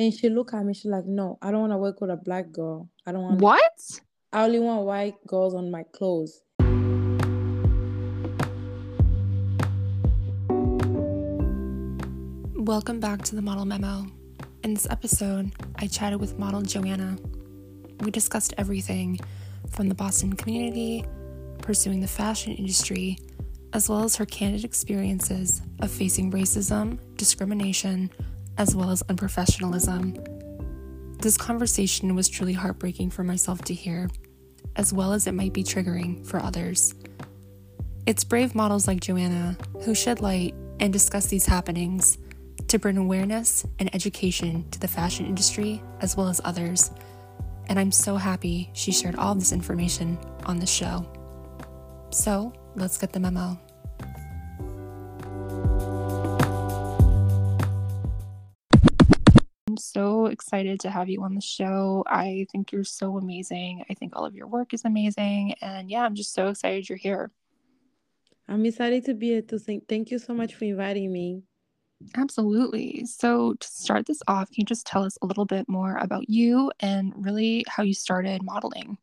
And she looked at me, she's like, No, I don't want to work with a black girl. I don't want What? I only want white girls on my clothes. Welcome back to the Model Memo. In this episode, I chatted with model Joana. We discussed everything from the Boston community, pursuing the fashion industry, as well as her candid experiences of facing racism, discrimination, as well as unprofessionalism. This conversation was truly heartbreaking for myself to hear, as well as it might be triggering for others. It's brave models like Joana who shed light and discuss these happenings to bring awareness and education to the fashion industry as well as others. And I'm so happy she shared all this information on the show. So let's get the memo. Excited to have you on the show. I think you're so amazing. I think all of your work is amazing. And yeah, I'm just so excited you're here. I'm excited to be here to sing. Thank you so much for inviting me. Absolutely. So, to start this off, can you just tell us a little bit more about you and really how you started modeling?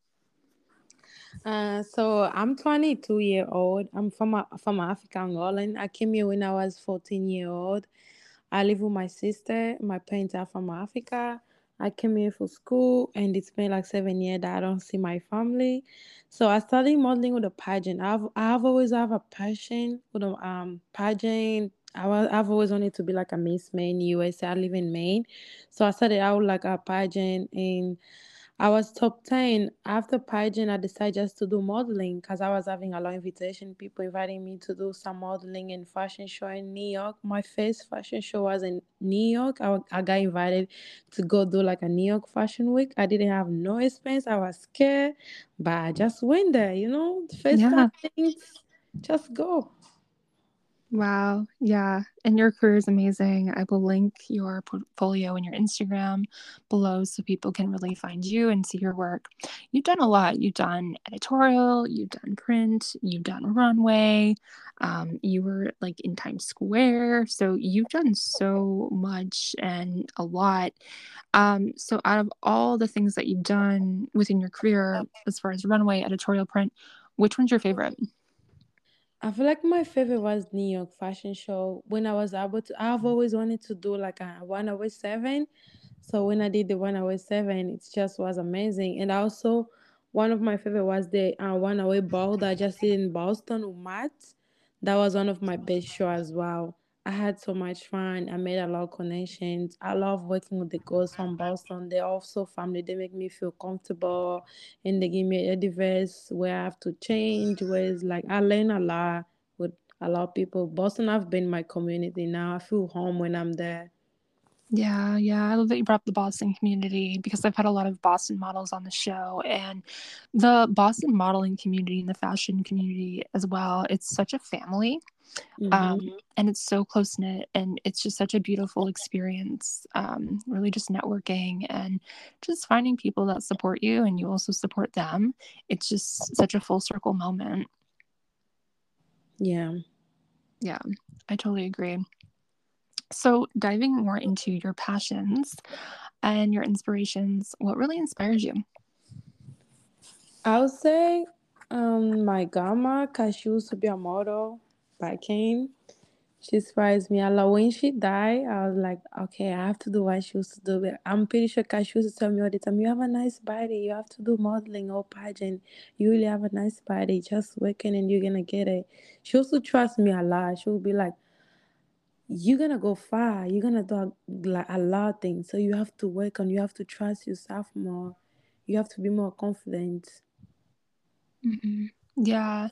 Uh, so I'm 22 year old. I'm from from Africa, Angola. I came here when I was 14 year old. I live with my sister. My parents are from Africa. I came here for school, and it's been like seven years that I don't see my family. So I started modeling with a pageant. I've I've always have a passion with a um pageant. I was, I've always wanted to be like a Miss Maine USA. I live in Maine, so I started out like a pageant and I was top 10. After pageant, I decided just to do modeling because I was having a lot of invitation. People inviting me to do some modeling and fashion show in New York. My first fashion show was in New York. I, I got invited to go do like a New York Fashion Week. I didn't have no expense. I was scared, but I just went there, you know. First Yeah. time things, just go. Wow. Yeah. And your career is amazing. I will link your portfolio and your Instagram below so people can really find you and see your work. You've done a lot. You've done editorial, you've done print, you've done runway, um, you were like in Times Square. So you've done so much and a lot. Um, so out of all the things that you've done within your career, as far as runway, editorial, print, which one's your favorite? I feel like my favorite was New York Fashion Show. When I was able to, I've always wanted to do like a Runway seven. So when I did the Runway seven, it just was amazing. And also, one of my favorite was the uh, one hour ball that I just did in Boston with Matt. That was one of my best show as well. I had so much fun. I made a lot of connections. I love working with the girls from Boston. They're also family. They make me feel comfortable and they give me advice where I have to change, where it's like I learn a lot with a lot of people. Boston I've been my community now. I feel home when I'm there. Yeah, yeah. I love that you brought up the Boston community because I've had a lot of Boston models on the show and the Boston modeling community and the fashion community as well. It's such a family. Mhm. Um, and it's so close knit and it's just such a beautiful experience. Um, really just networking and just finding people that support you and you also support them. It's just such a full circle moment. yeah. Yeah, I totally agree. So, diving more into your passions and your inspirations, what really inspires you? I would say um my grandma, cause she used to be a model back Kane. She surprised me a lot. When she died, I was like, okay, I have to do what she used to do. But I'm pretty sure cause she used to tell me all the time, you have a nice body, you have to do modeling or pageant. You really have a nice body, just working and you're gonna get it. She to trust me a lot. She would be like, you're gonna go far, you're gonna do a, a lot of things. So you have to work on, you have to trust yourself more. You have to be more confident. Mhm. Yeah,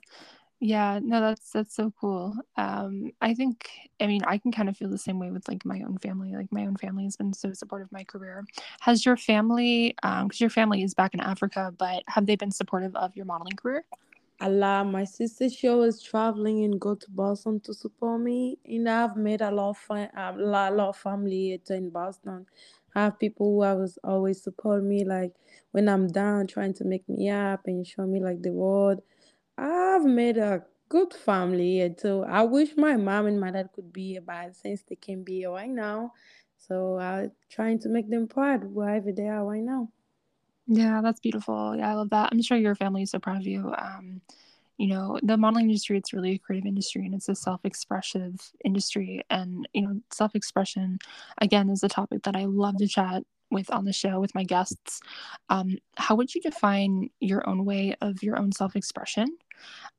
yeah, no, that's that's so cool. Um, I think, I mean, I can kind of feel the same way with like my own family. Like my own family has been so supportive of my career. Has your family, um, because your family is back in Africa, but have they been supportive of your modeling career? a lot. My sister she always traveling and go to Boston to support me, and I've made a lot of fun, a lot, lot of family in Boston. I have people who always always support me, like when I'm down, trying to make me up and show me like the world. I've made a good family and so I wish my mom and my dad could be here, but since they can't be here right now, So I'm trying to make them proud wherever they are right now. Yeah, that's beautiful. Yeah, I love that. I'm sure your family is so proud of you. Um, you know, the modeling industry, it's really a creative industry and it's a self expressive industry. And, you know, self expression, again, is a topic that I love to chat with on the show with my guests. Um, how would you define your own way of your own self expression?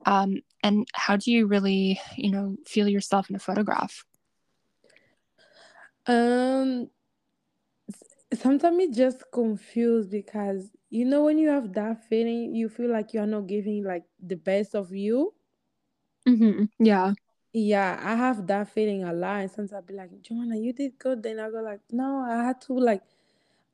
Um, and how do you really, you know, feel yourself in a photograph? Um, sometimes it's just confused because you know when you have that feeling, you feel like you are not giving like the best of you. Mm-hmm. Yeah. Yeah, I have that feeling a lot. And sometimes I'll be like, Joana, you did good. Then I go like, no, I had to like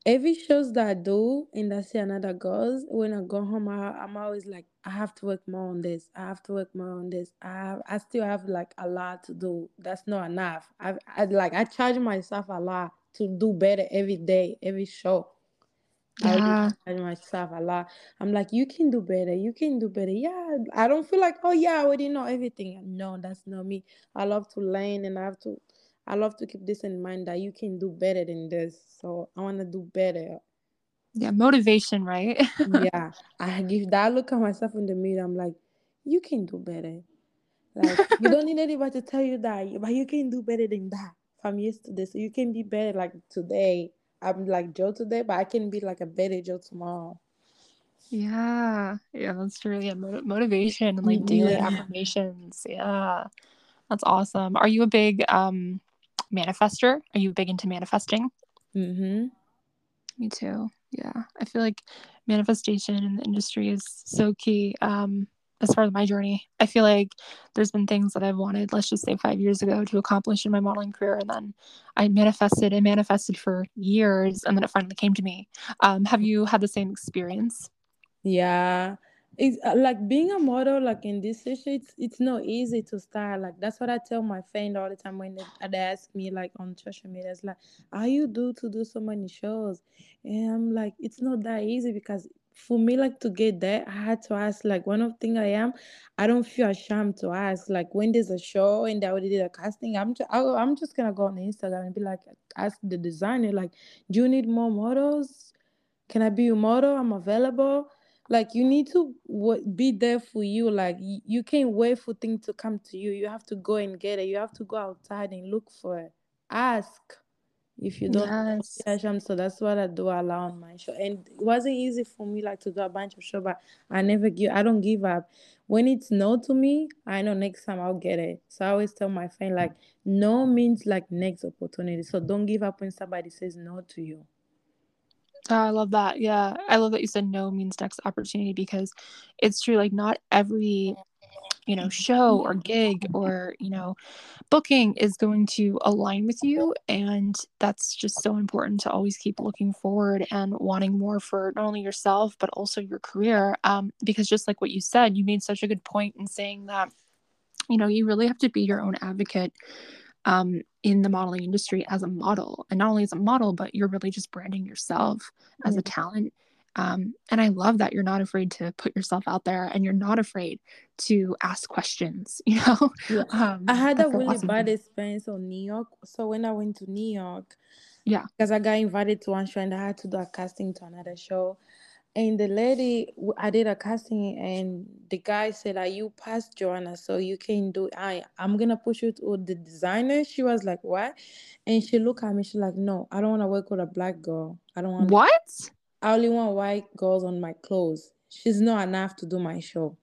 every shows that I do and I see another girls, when I go home, I, I'm always like, I have to work more on this. I have to work more on this. I have, I still have like a lot to do. That's not enough. I, I like I charge myself a lot to do better every day, every show. I charge myself a lot. I'm like, you can do better. You can do better. Yeah, I don't feel like, oh yeah, I already know everything. No, that's not me. I love to learn and I have to I love to keep this in mind that you can do better than this. So I want to do better. Yeah. Motivation, right? Yeah, I give that look at myself in the mirror. I'm like, you can do better. Like you don't need anybody to tell you that, but you can do better than that from yesterday. So you can be better like today. I'm like Joe today, but I can be like a better Joe tomorrow. yeah. Yeah, that's true. Yeah. Mo- motivation and like daily Yeah. affirmations. Yeah. That's awesome. Are you a big um manifester? Are you big into manifesting? Mm-hmm. Me too. Yeah. I feel like manifestation in the industry is so key. Um, as far as my journey, I feel like there's been things that I've wanted, let's just say five years ago, to accomplish in my modeling career. And then I manifested and manifested for years. And then it finally came to me. Um, have you had the same experience? Yeah. It's uh, like being a model, like in this issue, it's it's not easy to start. Like that's what I tell my friend all the time when they, they ask me like on social media. It's like, how you do to do so many shows? And I'm like, it's not that easy because for me, like to get there, I had to ask. Like one of the thing I am, I don't feel ashamed to ask. Like when there's a show and they already did a casting, I'm just I'm just gonna go on Instagram and be like, ask the designer, like, do you need more models? Can I be your model? I'm available like you need to w- be there for you like y- you can't wait for things to come to you you have to go and get it you have to go outside and look for it ask if you don't Yes. so that's what I do a lot on my show. And it wasn't easy for me like to do a bunch of show, but I never give I don't give up. When it's no to me, I know next time I'll get it. So I always tell my friend like no means like next opportunity. So don't give up when somebody says no to you. Oh, I love that. Yeah. I love that you said no means next opportunity because it's true. Like, not every, you know, show or gig or, you know, booking is going to align with you. And that's just so important to always keep looking forward and wanting more for not only yourself, but also your career. Um, because just like what you said, you made such a good point in saying that, you know, you really have to be your own advocate um, in the modeling industry as a model. And not only as a model, but you're really just branding yourself as a talent. Um, and I love that you're not afraid to put yourself out there and you're not afraid to ask questions, you know? Yeah. Um, I had a really awesome. bad experience on New York. So when I went to New York, Yeah. because I got invited to one show and I had to do a casting to another show. And the lady, i did a casting, and the guy said, "Are you past Joana? So you can do. I, I'm gonna push you to the designer." She was like, "What?" And she looked at me. She's like, "No, I don't want to work with a black girl. I don't want. What? I only want white girls on my clothes. She's not enough to do my show."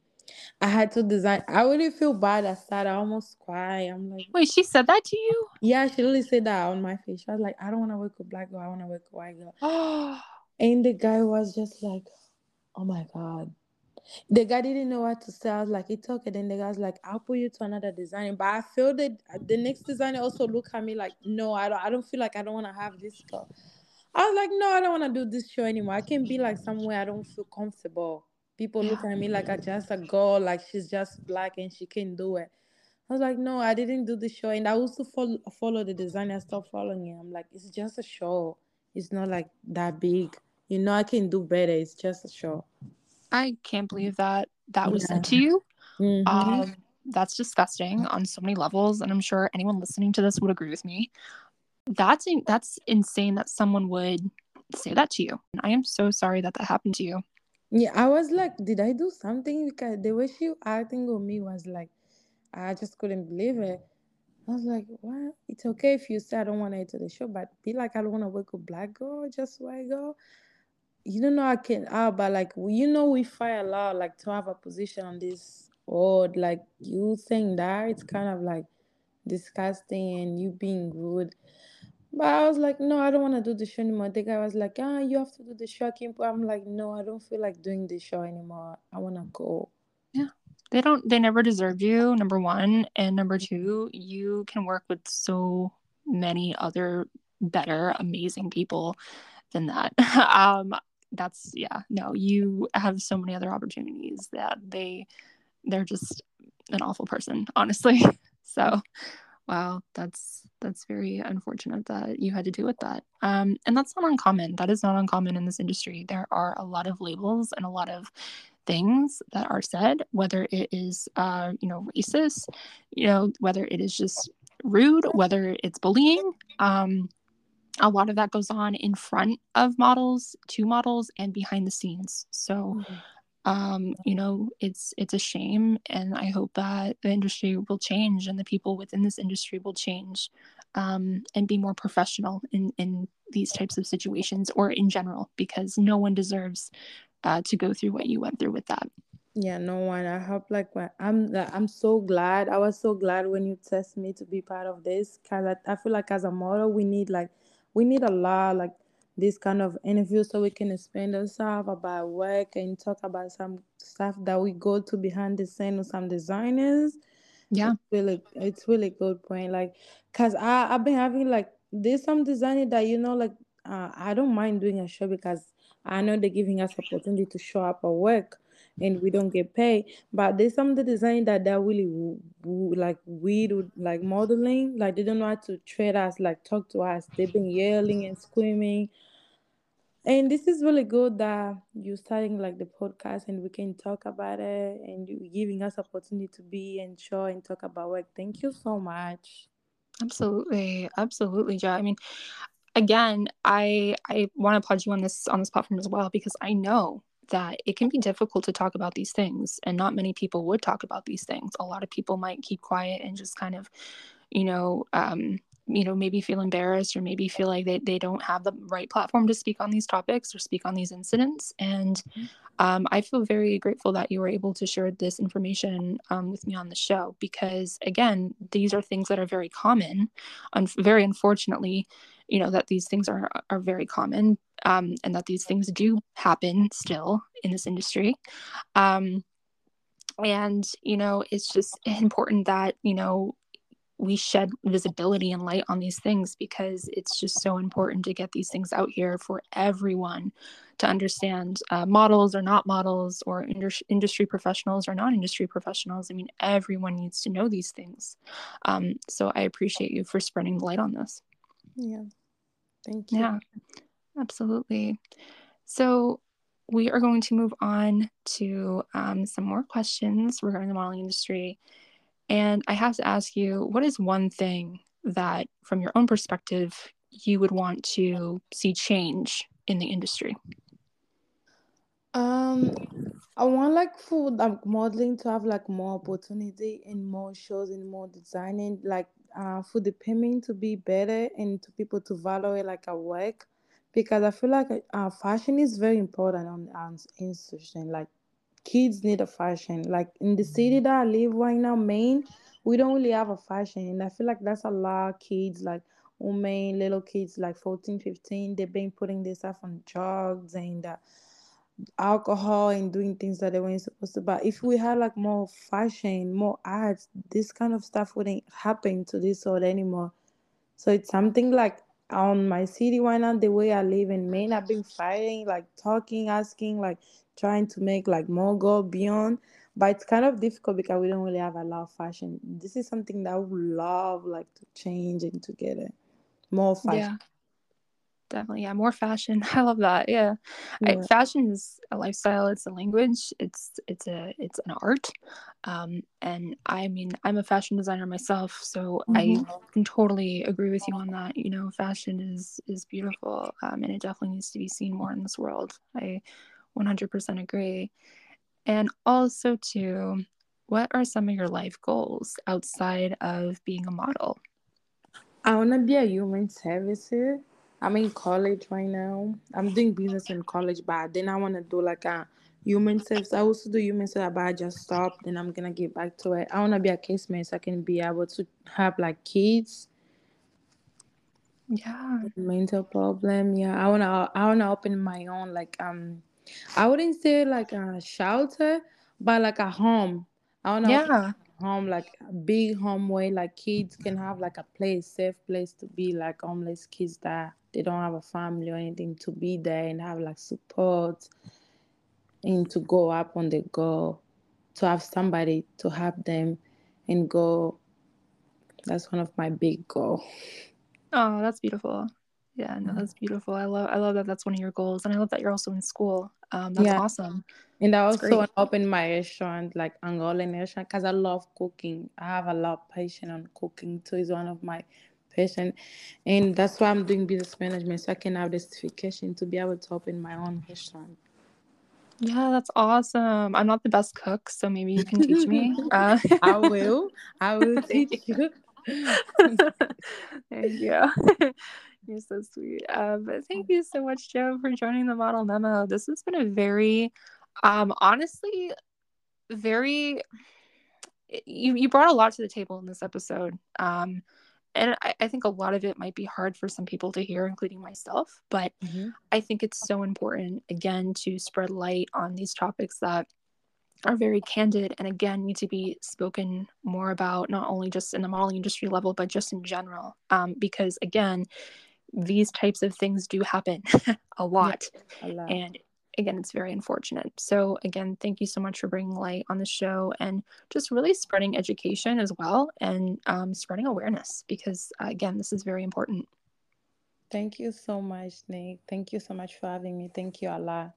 I had to design. I really feel bad. I started I almost cry. I'm like, Wait, she said that to you? yeah, she really said that on my face. She was like, I don't want to work with black girl. I want to work with white girl. And the guy was just like, oh my God. The guy didn't know what to say. I was like, it's okay. Then the guy was like, I'll put you to another designer. But I feel that the next designer also looked at me like, no, I don't I don't feel like I don't want to have this girl. I was like, no, I don't want to do this show anymore. I can be like somewhere I don't feel comfortable. People look at me like I just a girl, like she's just black and she can't do it. I was like, no, I didn't do the show. And I also follow, follow the designer. I stopped following him. I'm like, it's just a show. It's not like that big. You know, I can do better. It's just a show. I can't believe that that was Yeah. said to you. Mhm. Um, that's disgusting on so many levels. And I'm sure anyone listening to this would agree with me. that's that's insane that someone would say that to you. I am so sorry that that happened to you. Yeah, I was like, did I do something? Because the way she acting with me was like, I just couldn't believe it. I was like, what? It's okay if you say I don't want to enter the show, but be like, I don't want to work with black girl, just white girl. You don't know I can, ah, but like, you know, we fight a lot, like to have a position on this board. Like, you think that, it's kind of like disgusting and you being rude. But I was like, no, I don't want to do the show anymore. The guy was like, ah, you have to do the show. I'm like, no, I don't feel like doing the show anymore. I want to go. Yeah they don't they never deserved you number one and number two you can work with so many other better amazing people than that um that's yeah no you have so many other opportunities that they they're just an awful person honestly. So wow that's that's very unfortunate that you had to deal with that. Um and that's not uncommon. That is not uncommon in this industry. There are a lot of labels and a lot of things that are said, whether it is, uh, you know, racist, you know, whether it is just rude, whether it's bullying. Um, a lot of that goes on in front of models, to models, and behind the scenes. So, mm-hmm. um, you know, it's it's a shame, and I hope that the industry will change and the people within this industry will change um, and be more professional in in these types of situations or in general, because no one deserves uh, to go through what you went through with that. Yeah, no one. I hope like I'm I'm so glad. I was so glad when you test me to be part of this because I, I feel like as a model we need like we need a lot like this kind of interview so we can explain ourselves about work and talk about some stuff that we go to behind the scene with some designers. Yeah, it's really it's really good point. Like, cause I I've been having like there's some designer that you know like uh, I don't mind doing a show because I know they're giving us opportunity to show up at work and we don't get paid. But there's some of the design that they're really like weird, like modeling. Like they don't know how to treat us, like talk to us. They've been yelling and screaming. And this is really good that you're starting like the podcast and we can talk about it and you giving us opportunity to be and show and talk about work. Thank you so much. Absolutely, absolutely, Joe. I mean, again, I I want to applaud you on this on this platform as well because I know that it can be difficult to talk about these things and not many people would talk about these things. A lot of people might keep quiet and just kind of, you know, um, you know, maybe feel embarrassed or maybe feel like they, they don't have the right platform to speak on these topics or speak on these incidents. And mm-hmm. um, I feel very grateful that you were able to share this information um, with me on the show because, again, these are things that are very common, un- very unfortunately you know that these things are are very common um, and that these things do happen still in this industry. Um, and you know it's just important that you know we shed visibility and light on these things because it's just so important to get these things out here for everyone to understand uh, models or not models or indus- industry professionals or non-industry professionals. I mean everyone needs to know these things. Um, so i appreciate you for spreading the light on this yeah Thank you. Yeah, absolutely. So we are going to move on to um, some more questions regarding the modeling industry. And I have to ask you, what is one thing that, from your own perspective, you would want to see change in the industry? Um, I want like for like modeling to have like more opportunity and more shows and more designing, like uh, for the payment to be better and to people to value it like a work because I feel like uh, fashion is very important on on institution. Like kids need a fashion. Like in the city that I live right now, Maine, we don't really have a fashion, and I feel like that's a lot of kids like women, little kids like 14, 15, they've been putting this stuff on drugs and uh, alcohol and doing things that they weren't supposed to. But if we had like more fashion, more arts, this kind of stuff wouldn't happen to this world anymore. So it's something like on my city right now, the way I live in Maine, I've been fighting, like talking, asking, like trying to make like more go beyond. But it's kind of difficult because we don't really have a lot of fashion. This is something that I would love like to change and to get it more fashion. Yeah. Definitely yeah more fashion. I love that yeah, yeah. I, fashion is a lifestyle it's a language it's it's a it's an art um and i mean i'm a fashion designer myself so mm-hmm. i can totally agree with you on that you know fashion is is beautiful um, and it definitely needs to be seen more in this world. I 100% agree. And also too what are some of your life goals outside of being a model? I want to be a human services I'm in college right now. I'm doing business in college, but then I want to do like a human service. I also do human service, but I just stopped. Then I'm gonna get back to it. I want to be a case man so I can be able to have like kids. Yeah. Mental problem. Yeah. I wanna. I wanna open my own like um. I wouldn't say like a shelter, but like a home. I wanna. Yeah home like a big home where like kids can have like a place safe place to be like homeless kids that they don't have a family or anything to be there and have like support and to go up on the go to have somebody to help them and go. That's one of my big goal oh that's beautiful. Yeah no that's beautiful. I love i love that that's one of your goals and i love that you're also in school. Um that's yeah. awesome. And i also open my restaurant like angolan restaurant because i love cooking. I have a lot of passion on cooking too. Is one of my and that's why i'm doing business management so i can have the certification to be able to open my own restaurant yeah, that's awesome. I'm not the best cook, so maybe you can teach me. Uh, I will. I will teach you. Thank you. You're so sweet. Um, but thank you so much, Joe, for joining the model memo. This has been a very, um, honestly, very. You you brought a lot to the table in this episode. Um, and I, I, think a lot of it might be hard for some people to hear, including myself. But mm-hmm. I think it's so important, again, to spread light on these topics that are very candid and again need to be spoken more about not only just in the modeling industry level but just in general um, because again these types of things do happen a lot. Yeah, a lot. And again, it's very unfortunate. So, again, thank you so much for bringing light on the show and just really spreading education as well and um, spreading awareness because, uh, again, this is very important. Thank you so much, Nick. Thank you so much for having me. Thank you, Allah.